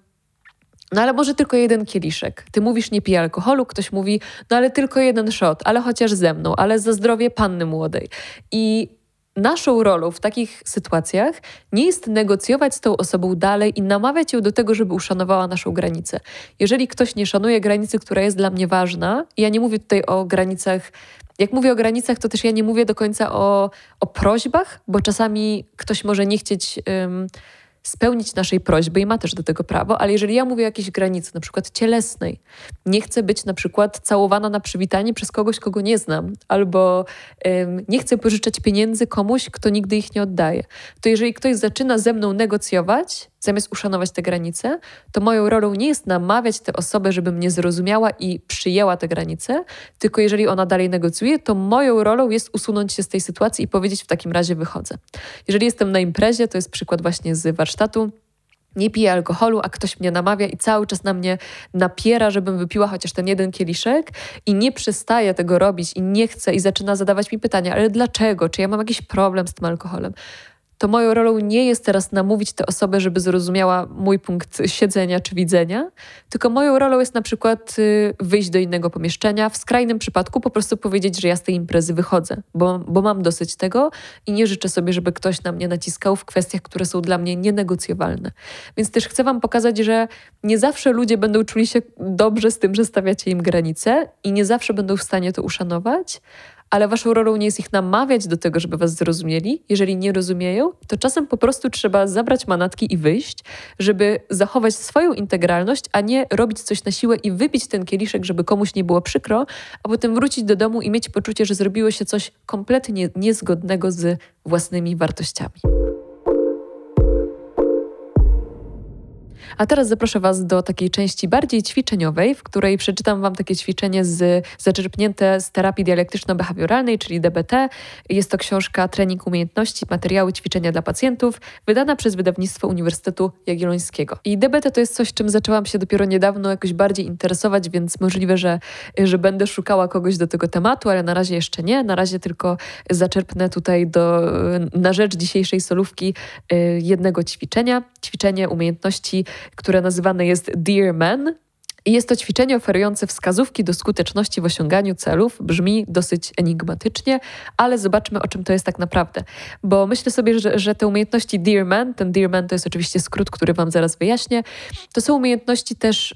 no ale może tylko jeden kieliszek. Ty mówisz nie pij alkoholu, ktoś mówi, no ale tylko jeden shot, ale chociaż ze mną, ale za zdrowie panny młodej. I naszą rolą w takich sytuacjach nie jest negocjować z tą osobą dalej i namawiać ją do tego, żeby uszanowała naszą granicę. Jeżeli ktoś nie szanuje granicy, która jest dla mnie ważna, ja nie mówię tutaj o granicach jak mówię o granicach, to też ja nie mówię do końca o, o prośbach, bo czasami ktoś może nie chcieć spełnić naszej prośby i ma też do tego prawo, ale jeżeli ja mówię o jakiejś granicy, na przykład cielesnej, nie chcę być na przykład całowana na przywitanie przez kogoś, kogo nie znam, albo ym, nie chcę pożyczać pieniędzy komuś, kto nigdy ich nie oddaje, to jeżeli ktoś zaczyna ze mną negocjować, zamiast uszanować te granice, to moją rolą nie jest namawiać tę osobę, żeby mnie zrozumiała i przyjęła te granice, tylko jeżeli ona dalej negocjuje, to moją rolą jest usunąć się z tej sytuacji i powiedzieć w takim razie wychodzę. Jeżeli jestem na imprezie, to jest przykład właśnie z warsztatu, nie piję alkoholu, a ktoś mnie namawia i cały czas na mnie napiera, żebym wypiła chociaż ten jeden kieliszek i nie przestaje tego robić i nie chce i zaczyna zadawać mi pytania, ale dlaczego? Czy ja mam jakiś problem z tym alkoholem? To moją rolą nie jest teraz namówić tę osobę, żeby zrozumiała mój punkt siedzenia czy widzenia, tylko moją rolą jest na przykład y, wyjść do innego pomieszczenia, w skrajnym przypadku po prostu powiedzieć, że ja z tej imprezy wychodzę, bo, bo mam dosyć tego i nie życzę sobie, żeby ktoś na mnie naciskał w kwestiach, które są dla mnie nienegocjowalne. Więc też chcę Wam pokazać, że nie zawsze ludzie będą czuli się dobrze z tym, że stawiacie im granice i nie zawsze będą w stanie to uszanować, ale waszą rolą nie jest ich namawiać do tego, żeby was zrozumieli. Jeżeli nie rozumieją, to czasem po prostu trzeba zabrać manatki i wyjść, żeby zachować swoją integralność, a nie robić coś na siłę i wypić ten kieliszek, żeby komuś nie było przykro, a potem wrócić do domu i mieć poczucie, że zrobiło się coś kompletnie niezgodnego z własnymi wartościami. A teraz zaproszę Was do takiej części bardziej ćwiczeniowej, w której przeczytam Wam takie ćwiczenie z, zaczerpnięte z terapii dialektyczno-behawioralnej, czyli DBT. Jest to książka Trening Umiejętności, materiały ćwiczenia dla pacjentów, wydana przez wydawnictwo Uniwersytetu Jagiellońskiego. I DBT to jest coś, czym zaczęłam się dopiero niedawno jakoś bardziej interesować, więc możliwe, że, że będę szukała kogoś do tego tematu, ale na razie jeszcze nie. Na razie tylko zaczerpnę tutaj do, na rzecz dzisiejszej solówki y, jednego ćwiczenia. Ćwiczenie umiejętności które nazywane jest Dear Man, jest to ćwiczenie oferujące wskazówki do skuteczności w osiąganiu celów. Brzmi dosyć enigmatycznie, ale zobaczmy, o czym to jest tak naprawdę. Bo myślę sobie, że, że te umiejętności Dear Man, ten Dear Man to jest oczywiście skrót, który Wam zaraz wyjaśnię, to są umiejętności też y,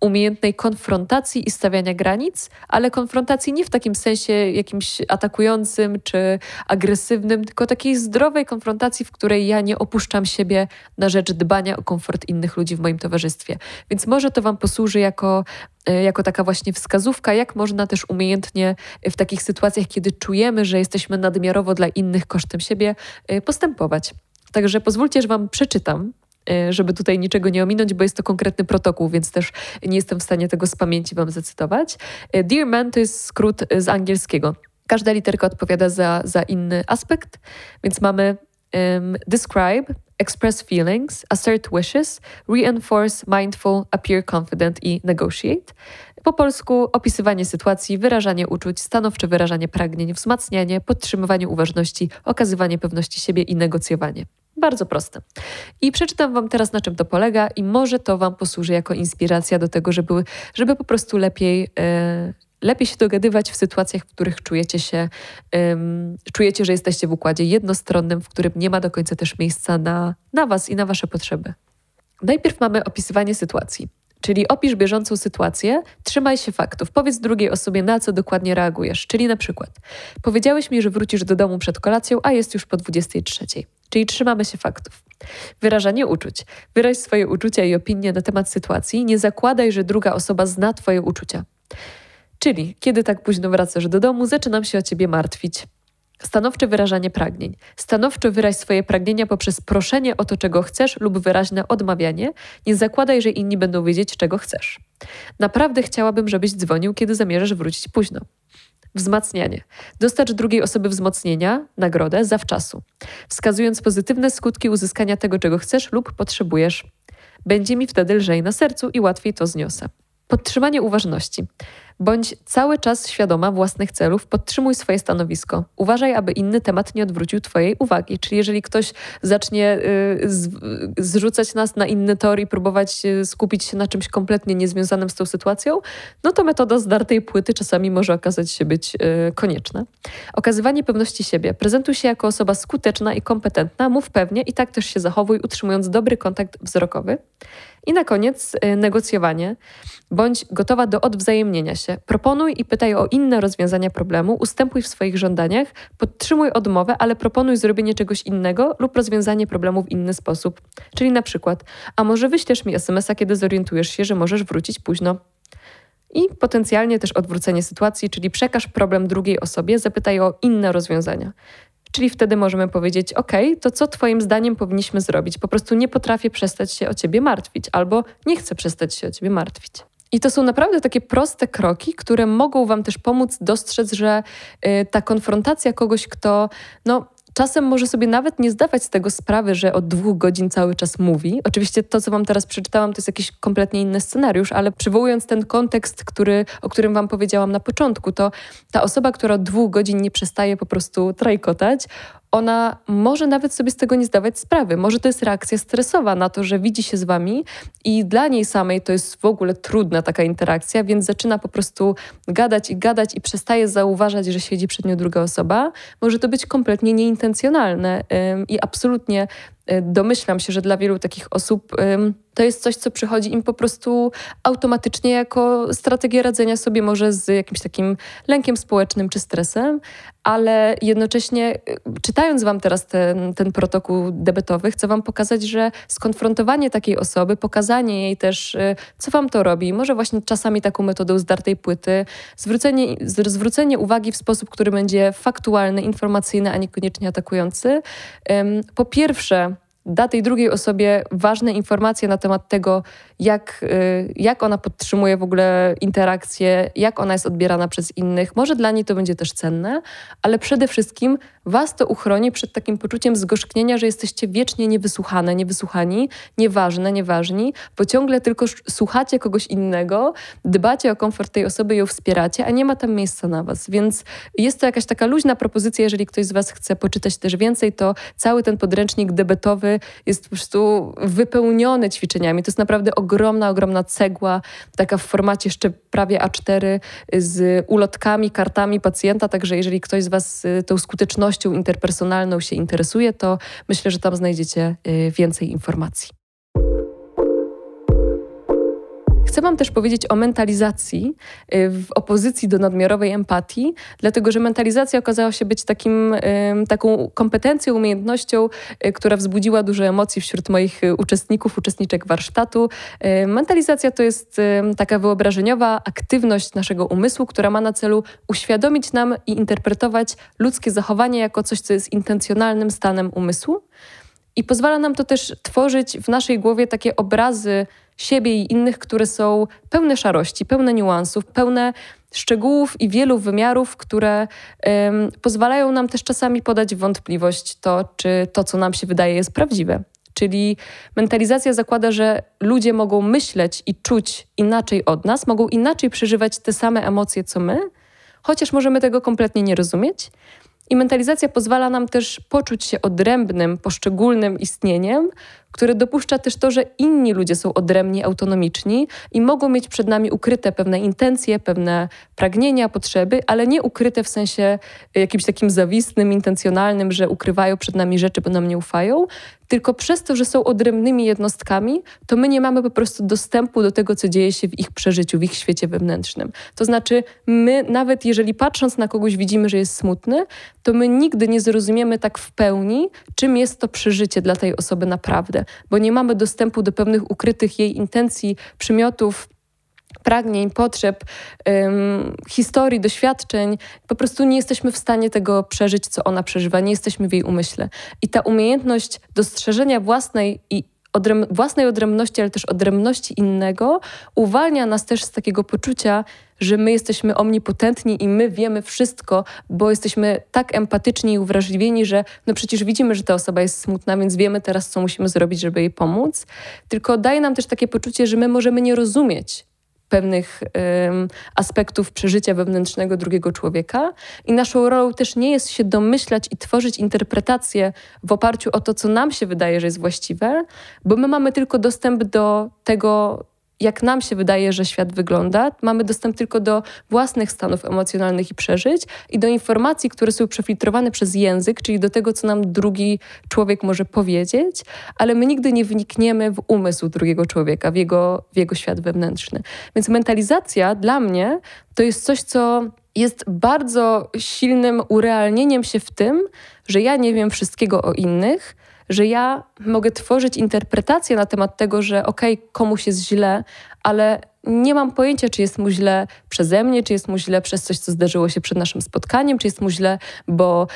umiejętnej konfrontacji i stawiania granic, ale konfrontacji nie w takim sensie jakimś atakującym czy agresywnym, tylko takiej zdrowej konfrontacji, w której ja nie opuszczam siebie na rzecz dbania o komfort innych ludzi w moim towarzystwie. Więc może to Wam posłuży jako, e, jako taka właśnie wskazówka, jak można też umiejętnie w takich sytuacjach, kiedy czujemy, że jesteśmy nadmiarowo dla innych kosztem siebie, e, postępować. Także pozwólcie, że Wam przeczytam e, żeby tutaj niczego nie ominąć, bo jest to konkretny protokół, więc też nie jestem w stanie tego z pamięci Wam zacytować. Dear man to jest skrót z angielskiego. Każda literka odpowiada za, za inny aspekt, więc mamy um, describe, express feelings, assert wishes, reinforce, mindful, appear confident i negotiate. Po polsku opisywanie sytuacji, wyrażanie uczuć, stanowcze wyrażanie pragnień, wzmacnianie, podtrzymywanie uważności, okazywanie pewności siebie i negocjowanie. Bardzo proste. I przeczytam Wam teraz, na czym to polega, i może to Wam posłuży jako inspiracja do tego, żeby, żeby po prostu lepiej. Yy, lepiej się dogadywać w sytuacjach, w których czujecie się, um, czujecie, że jesteście w układzie jednostronnym, w którym nie ma do końca też miejsca na, na Was i na Wasze potrzeby. Najpierw mamy opisywanie sytuacji. Czyli opisz bieżącą sytuację, trzymaj się faktów, powiedz drugiej osobie, na co dokładnie reagujesz. Czyli na przykład, powiedziałeś mi, że wrócisz do domu przed kolacją, a jest już po 23. Czyli trzymamy się faktów. Wyrażanie uczuć. Wyraź swoje uczucia i opinie na temat sytuacji. Nie zakładaj, że druga osoba zna Twoje uczucia. Czyli, kiedy tak późno wracasz do domu, zaczynam się o ciebie martwić. Stanowcze wyrażanie pragnień. Stanowczo wyraź swoje pragnienia poprzez proszenie o to, czego chcesz lub wyraźne odmawianie. Nie zakładaj, że inni będą wiedzieć, czego chcesz. Naprawdę chciałabym, żebyś dzwonił, kiedy zamierzasz wrócić późno. Wzmacnianie. Dostarcz drugiej osoby wzmocnienia, nagrodę zawczasu, wskazując pozytywne skutki uzyskania tego, czego chcesz lub potrzebujesz. Będzie mi wtedy lżej na sercu i łatwiej to zniosę. Podtrzymanie uważności. Bądź cały czas świadoma własnych celów, podtrzymuj swoje stanowisko. Uważaj, aby inny temat nie odwrócił Twojej uwagi. Czyli jeżeli ktoś zacznie y, z, zrzucać nas na inny tor i próbować y, skupić się na czymś kompletnie niezwiązanym z tą sytuacją, no to metoda zdartej płyty czasami może okazać się być y, konieczna. Okazywanie pewności siebie. Prezentuj się jako osoba skuteczna i kompetentna, mów pewnie i tak też się zachowuj, utrzymując dobry kontakt wzrokowy. I na koniec y, negocjowanie. Bądź gotowa do odwzajemnienia się. Proponuj i pytaj o inne rozwiązania problemu, ustępuj w swoich żądaniach, podtrzymuj odmowę, ale proponuj zrobienie czegoś innego lub rozwiązanie problemu w inny sposób. Czyli na przykład, a może wyślesz mi SMS-a, kiedy zorientujesz się, że możesz wrócić późno. I potencjalnie też odwrócenie sytuacji, czyli przekaż problem drugiej osobie, zapytaj o inne rozwiązania. Czyli wtedy możemy powiedzieć: OK, to co Twoim zdaniem powinniśmy zrobić? Po prostu nie potrafię przestać się o Ciebie martwić, albo nie chcę przestać się o Ciebie martwić. I to są naprawdę takie proste kroki, które mogą Wam też pomóc dostrzec, że y, ta konfrontacja kogoś, kto no, czasem może sobie nawet nie zdawać z tego sprawy, że od dwóch godzin cały czas mówi. Oczywiście to, co wam teraz przeczytałam, to jest jakiś kompletnie inny scenariusz, ale przywołując ten kontekst, który, o którym wam powiedziałam na początku, to ta osoba, która od dwóch godzin nie przestaje po prostu trajkotać, ona może nawet sobie z tego nie zdawać sprawy. Może to jest reakcja stresowa na to, że widzi się z wami i dla niej samej to jest w ogóle trudna taka interakcja, więc zaczyna po prostu gadać i gadać i przestaje zauważać, że siedzi przed nią druga osoba. Może to być kompletnie nieintencjonalne i absolutnie Y, domyślam się, że dla wielu takich osób to jest coś, co przychodzi im po prostu automatycznie jako strategia radzenia sobie może z jakimś takim lękiem społecznym czy stresem, ale jednocześnie y, czytając Wam teraz ten, ten protokół debetowy, chcę Wam pokazać, że skonfrontowanie takiej osoby, pokazanie jej też, y, co Wam to robi, może właśnie czasami taką metodą zdartej płyty, zwrócenie, zwrócenie uwagi w sposób, który będzie faktualny, informacyjny, a niekoniecznie atakujący. Po pierwsze, da tej drugiej osobie ważne informacje na temat tego, jak, y, jak ona podtrzymuje w ogóle interakcję, jak ona jest odbierana przez innych. Może dla niej to będzie też cenne, ale przede wszystkim Was to uchroni przed takim poczuciem zgorzknienia, że jesteście wiecznie niewysłuchane, niewysłuchani, nieważne, nieważni, bo ciągle tylko słuchacie kogoś innego, dbacie o komfort tej osoby, ją wspieracie, a nie ma tam miejsca na Was. Więc jest to jakaś taka luźna propozycja, jeżeli ktoś z Was chce poczytać też więcej, to cały ten podręcznik debetowy jest po prostu wypełniony ćwiczeniami. To jest naprawdę ogromna, ogromna cegła, taka w formacie jeszcze prawie A4 z ulotkami, kartami pacjenta, także jeżeli ktoś z Was y, tą skutecznością interpersonalną się interesuje, to myślę, że tam znajdziecie y, więcej informacji. Chcę Wam też powiedzieć o mentalizacji y, w opozycji do nadmiarowej empatii, dlatego że mentalizacja okazała się być takim, taką kompetencją, umiejętnością, y, która wzbudziła dużo emocji wśród moich uczestników, uczestniczek warsztatu. Mentalizacja to jest taka wyobrażeniowa aktywność naszego umysłu, która ma na celu uświadomić nam i interpretować ludzkie zachowanie jako coś, co jest intencjonalnym stanem umysłu. I pozwala nam to też tworzyć w naszej głowie takie obrazy siebie i innych, które są pełne szarości, pełne niuansów, pełne szczegółów i wielu wymiarów, które um, pozwalają nam też czasami podać wątpliwość to, czy to, co nam się wydaje, jest prawdziwe. Czyli mentalizacja zakłada, że ludzie mogą myśleć i czuć inaczej od nas, mogą inaczej przeżywać te same emocje co my, chociaż możemy tego kompletnie nie rozumieć. I mentalizacja pozwala nam też poczuć się odrębnym, poszczególnym istnieniem, które dopuszcza też to, że inni ludzie są odrębni, autonomiczni i mogą mieć przed nami ukryte pewne intencje, pewne pragnienia, potrzeby, ale nie ukryte w sensie jakimś takim zawistnym, intencjonalnym, że ukrywają przed nami rzeczy, bo nam nie ufają, tylko przez to, że są odrębnymi jednostkami, to my nie mamy po prostu dostępu do tego, co dzieje się w ich przeżyciu, w ich świecie wewnętrznym. To znaczy, my, nawet jeżeli patrząc na kogoś widzimy, że jest smutny, to my nigdy nie zrozumiemy tak w pełni, czym jest to przeżycie dla tej osoby naprawdę, bo nie mamy dostępu do pewnych ukrytych jej intencji, przymiotów, pragnień, potrzeb, historii, doświadczeń. Po prostu nie jesteśmy w stanie tego przeżyć, co ona przeżywa, nie jesteśmy w jej umyśle. I ta umiejętność dostrzeżenia własnej i własnej odrębności, ale też odrębności innego, uwalnia nas też z takiego poczucia, że my jesteśmy omnipotentni i my wiemy wszystko, bo jesteśmy tak empatyczni i uwrażliwieni, że no przecież widzimy, że ta osoba jest smutna, więc wiemy teraz, co musimy zrobić, żeby jej pomóc. Tylko daje nam też takie poczucie, że my możemy nie rozumieć pewnych um, aspektów przeżycia wewnętrznego drugiego człowieka. I naszą rolą też nie jest się domyślać i tworzyć interpretacje w oparciu o to, co nam się wydaje, że jest właściwe, bo my mamy tylko dostęp do tego, jak nam się wydaje, że świat wygląda. Mamy dostęp tylko do własnych stanów emocjonalnych i przeżyć i do informacji, które są przefiltrowane przez język, czyli do tego, co nam drugi człowiek może powiedzieć, ale my nigdy nie wnikniemy w umysł drugiego człowieka, w jego, w jego świat wewnętrzny. Więc mentalizacja dla mnie to jest coś, co jest bardzo silnym urealnieniem się w tym, że ja nie wiem wszystkiego o innych, że ja mogę tworzyć interpretację na temat tego, że okej, okay, komuś jest źle, ale nie mam pojęcia, czy jest mu źle przeze mnie, czy jest mu źle przez coś, co zdarzyło się przed naszym spotkaniem, czy jest mu źle, bo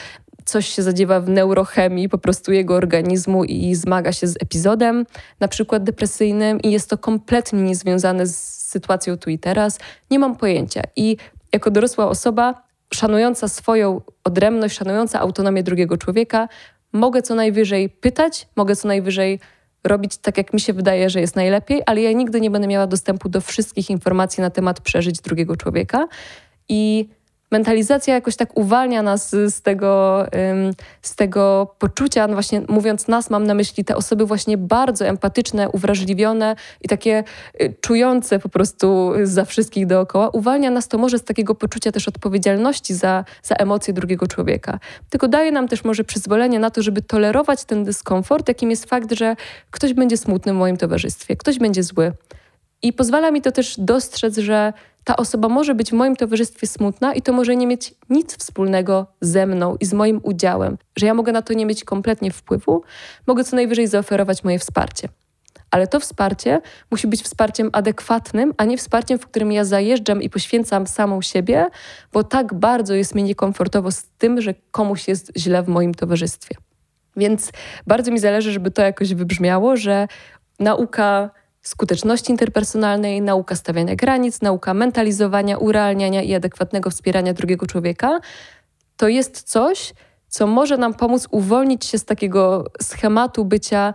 coś się zadziewa w neurochemii po prostu jego organizmu i zmaga się z epizodem, na przykład depresyjnym, i jest to kompletnie niezwiązane z sytuacją tu i teraz. Nie mam pojęcia. I jako dorosła osoba, szanująca swoją odrębność, szanująca autonomię drugiego człowieka, mogę co najwyżej pytać, mogę co najwyżej robić tak, jak mi się wydaje, że jest najlepiej, ale ja nigdy nie będę miała dostępu do wszystkich informacji na temat przeżyć drugiego człowieka. I mentalizacja jakoś tak uwalnia nas z tego, z tego poczucia, no właśnie mówiąc nas, mam na myśli te osoby właśnie bardzo empatyczne, uwrażliwione i takie y, czujące po prostu za wszystkich dookoła. Uwalnia nas to może z takiego poczucia też odpowiedzialności za, za emocje drugiego człowieka. Tylko daje nam też może przyzwolenie na to, żeby tolerować ten dyskomfort, jakim jest fakt, że ktoś będzie smutny w moim towarzystwie, ktoś będzie zły. I pozwala mi to też dostrzec, że ta osoba może być w moim towarzystwie smutna i to może nie mieć nic wspólnego ze mną i z moim udziałem, że ja mogę na to nie mieć kompletnie wpływu, mogę co najwyżej zaoferować moje wsparcie. Ale to wsparcie musi być wsparciem adekwatnym, a nie wsparciem, w którym ja zajeżdżam i poświęcam samą siebie, bo tak bardzo jest mi niekomfortowo z tym, że komuś jest źle w moim towarzystwie. Więc bardzo mi zależy, żeby to jakoś wybrzmiało, że nauka skuteczności interpersonalnej, nauka stawiania granic, nauka mentalizowania, urealniania i adekwatnego wspierania drugiego człowieka, to jest coś, co może nam pomóc uwolnić się z takiego schematu bycia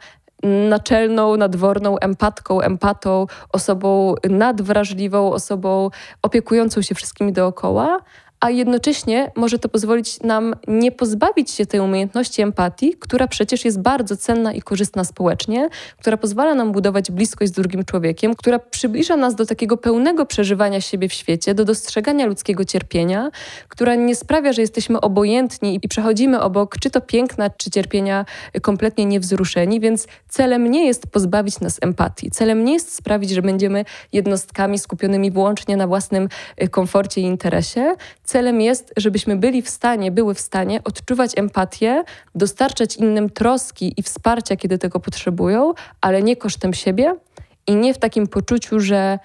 naczelną, nadworną empatką, empatą, osobą nadwrażliwą, osobą opiekującą się wszystkimi dookoła, a jednocześnie może to pozwolić nam nie pozbawić się tej umiejętności empatii, która przecież jest bardzo cenna i korzystna społecznie, która pozwala nam budować bliskość z drugim człowiekiem, która przybliża nas do takiego pełnego przeżywania siebie w świecie, do dostrzegania ludzkiego cierpienia, która nie sprawia, że jesteśmy obojętni i przechodzimy obok czy to piękna, czy cierpienia kompletnie niewzruszeni, więc celem nie jest pozbawić nas empatii. Celem nie jest sprawić, że będziemy jednostkami skupionymi wyłącznie na własnym y, komforcie i interesie Celem jest, żebyśmy byli w stanie, były w stanie odczuwać empatię, dostarczać innym troski i wsparcia, kiedy tego potrzebują, ale nie kosztem siebie i nie w takim poczuciu, że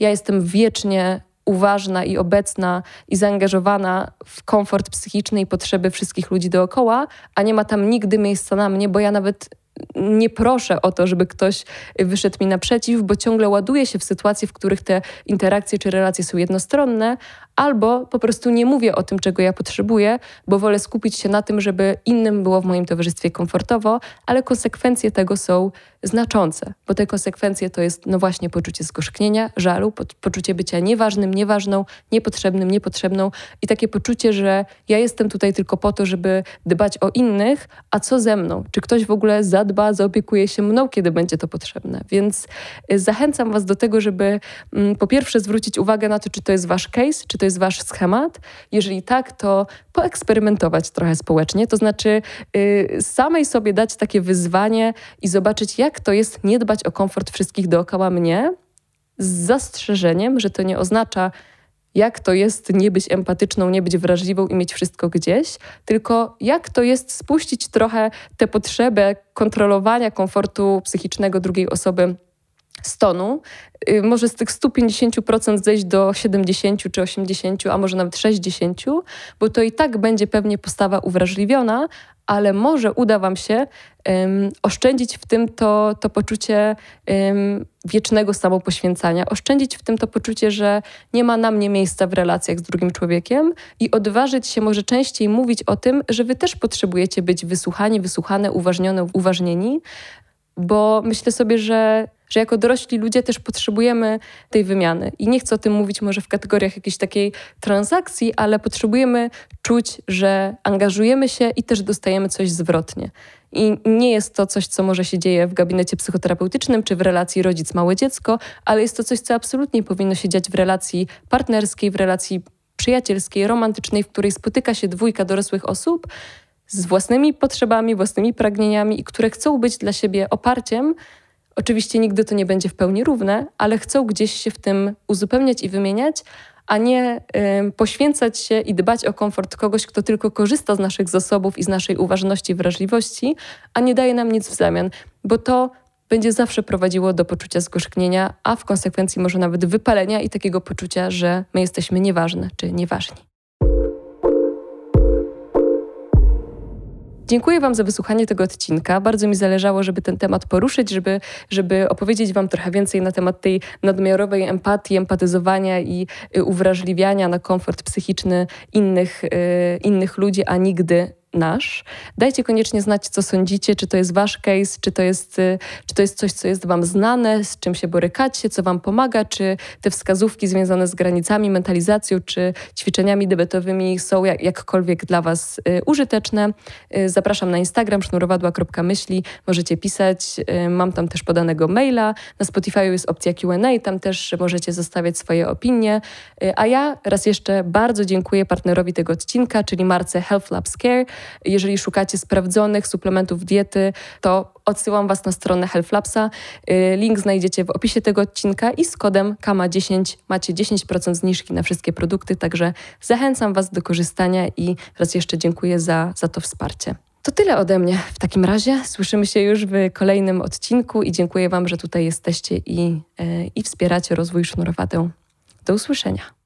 ja jestem wiecznie uważna i obecna i zaangażowana w komfort psychiczny i potrzeby wszystkich ludzi dookoła, a nie ma tam nigdy miejsca na mnie, bo ja nawet nie proszę o to, żeby ktoś wyszedł mi naprzeciw, bo ciągle ładuję się w sytuacje, w których te interakcje czy relacje są jednostronne, albo po prostu nie mówię o tym, czego ja potrzebuję, bo wolę skupić się na tym, żeby innym było w moim towarzystwie komfortowo, ale konsekwencje tego są znaczące, bo te konsekwencje to jest no właśnie poczucie zgorzknienia, żalu, poczucie bycia nieważnym, nieważną, niepotrzebnym, niepotrzebną i takie poczucie, że ja jestem tutaj tylko po to, żeby dbać o innych, a co ze mną? Czy ktoś w ogóle zadba, zaopiekuje się mną, kiedy będzie to potrzebne? Więc y, zachęcam Was do tego, żeby mm, po pierwsze zwrócić uwagę na to, czy to jest Wasz case, czy to jest Wasz schemat. Jeżeli tak, to poeksperymentować trochę społecznie, to znaczy yy, samej sobie dać takie wyzwanie i zobaczyć, jak to jest nie dbać o komfort wszystkich dookoła mnie, z zastrzeżeniem, że to nie oznacza, jak to jest nie być empatyczną, nie być wrażliwą i mieć wszystko gdzieś, tylko jak to jest spuścić trochę tę potrzebę kontrolowania komfortu psychicznego drugiej osoby stonu, y, może z tych 150% zejść do 70 czy 80, a może nawet 60, bo to i tak będzie pewnie postawa uwrażliwiona, ale może uda Wam się um, oszczędzić w tym to, to poczucie um, wiecznego samopoświęcania, oszczędzić w tym to poczucie, że nie ma na mnie miejsca w relacjach z drugim człowiekiem i odważyć się może częściej mówić o tym, że Wy też potrzebujecie być wysłuchani, wysłuchane, uważnione, uważnieni, bo myślę sobie, że że jako dorośli ludzie też potrzebujemy tej wymiany. I nie chcę o tym mówić może w kategoriach jakiejś takiej transakcji, ale potrzebujemy czuć, że angażujemy się i też dostajemy coś zwrotnie. I nie jest to coś, co może się dzieje w gabinecie psychoterapeutycznym czy w relacji rodzic-małe dziecko, ale jest to coś, co absolutnie powinno się dziać w relacji partnerskiej, w relacji przyjacielskiej, romantycznej, w której spotyka się dwójka dorosłych osób z własnymi potrzebami, własnymi pragnieniami i które chcą być dla siebie oparciem Oczywiście nigdy to nie będzie w pełni równe, ale chcą gdzieś się w tym uzupełniać i wymieniać, a nie y, poświęcać się i dbać o komfort kogoś, kto tylko korzysta z naszych zasobów i z naszej uważności wrażliwości, a nie daje nam nic w zamian, bo to będzie zawsze prowadziło do poczucia zgorzknienia, a w konsekwencji może nawet wypalenia i takiego poczucia, że my jesteśmy nieważne czy nieważni. Dziękuję Wam za wysłuchanie tego odcinka. Bardzo mi zależało, żeby ten temat poruszyć, żeby, żeby opowiedzieć Wam trochę więcej na temat tej nadmiarowej empatii, empatyzowania i y, uwrażliwiania na komfort psychiczny innych, y, innych ludzi, a nigdy nasz. Dajcie koniecznie znać, co sądzicie, czy to jest wasz case, czy to jest, y, czy to jest coś, co jest wam znane, z czym się borykacie, co wam pomaga, czy te wskazówki związane z granicami, mentalizacją, czy ćwiczeniami debetowymi są jak, jakkolwiek dla was y, użyteczne. Y, zapraszam na Instagram sznurowadła.myśli, możecie pisać, mam tam też podanego maila, na Spotify jest opcja Q&A, tam też możecie zostawiać swoje opinie, a ja raz jeszcze bardzo dziękuję partnerowi tego odcinka, czyli marce Health Labs Care, jeżeli szukacie sprawdzonych suplementów diety, to odsyłam Was na stronę Health Labsa. Y, link znajdziecie w opisie tego odcinka i z kodem KAMA10 macie 10% zniżki na wszystkie produkty, także zachęcam Was do korzystania i raz jeszcze dziękuję za, za to wsparcie. To tyle ode mnie w takim razie. Słyszymy się już w kolejnym odcinku i dziękuję Wam, że tutaj jesteście i, y, i wspieracie rozwój sznurowadeł. Do usłyszenia.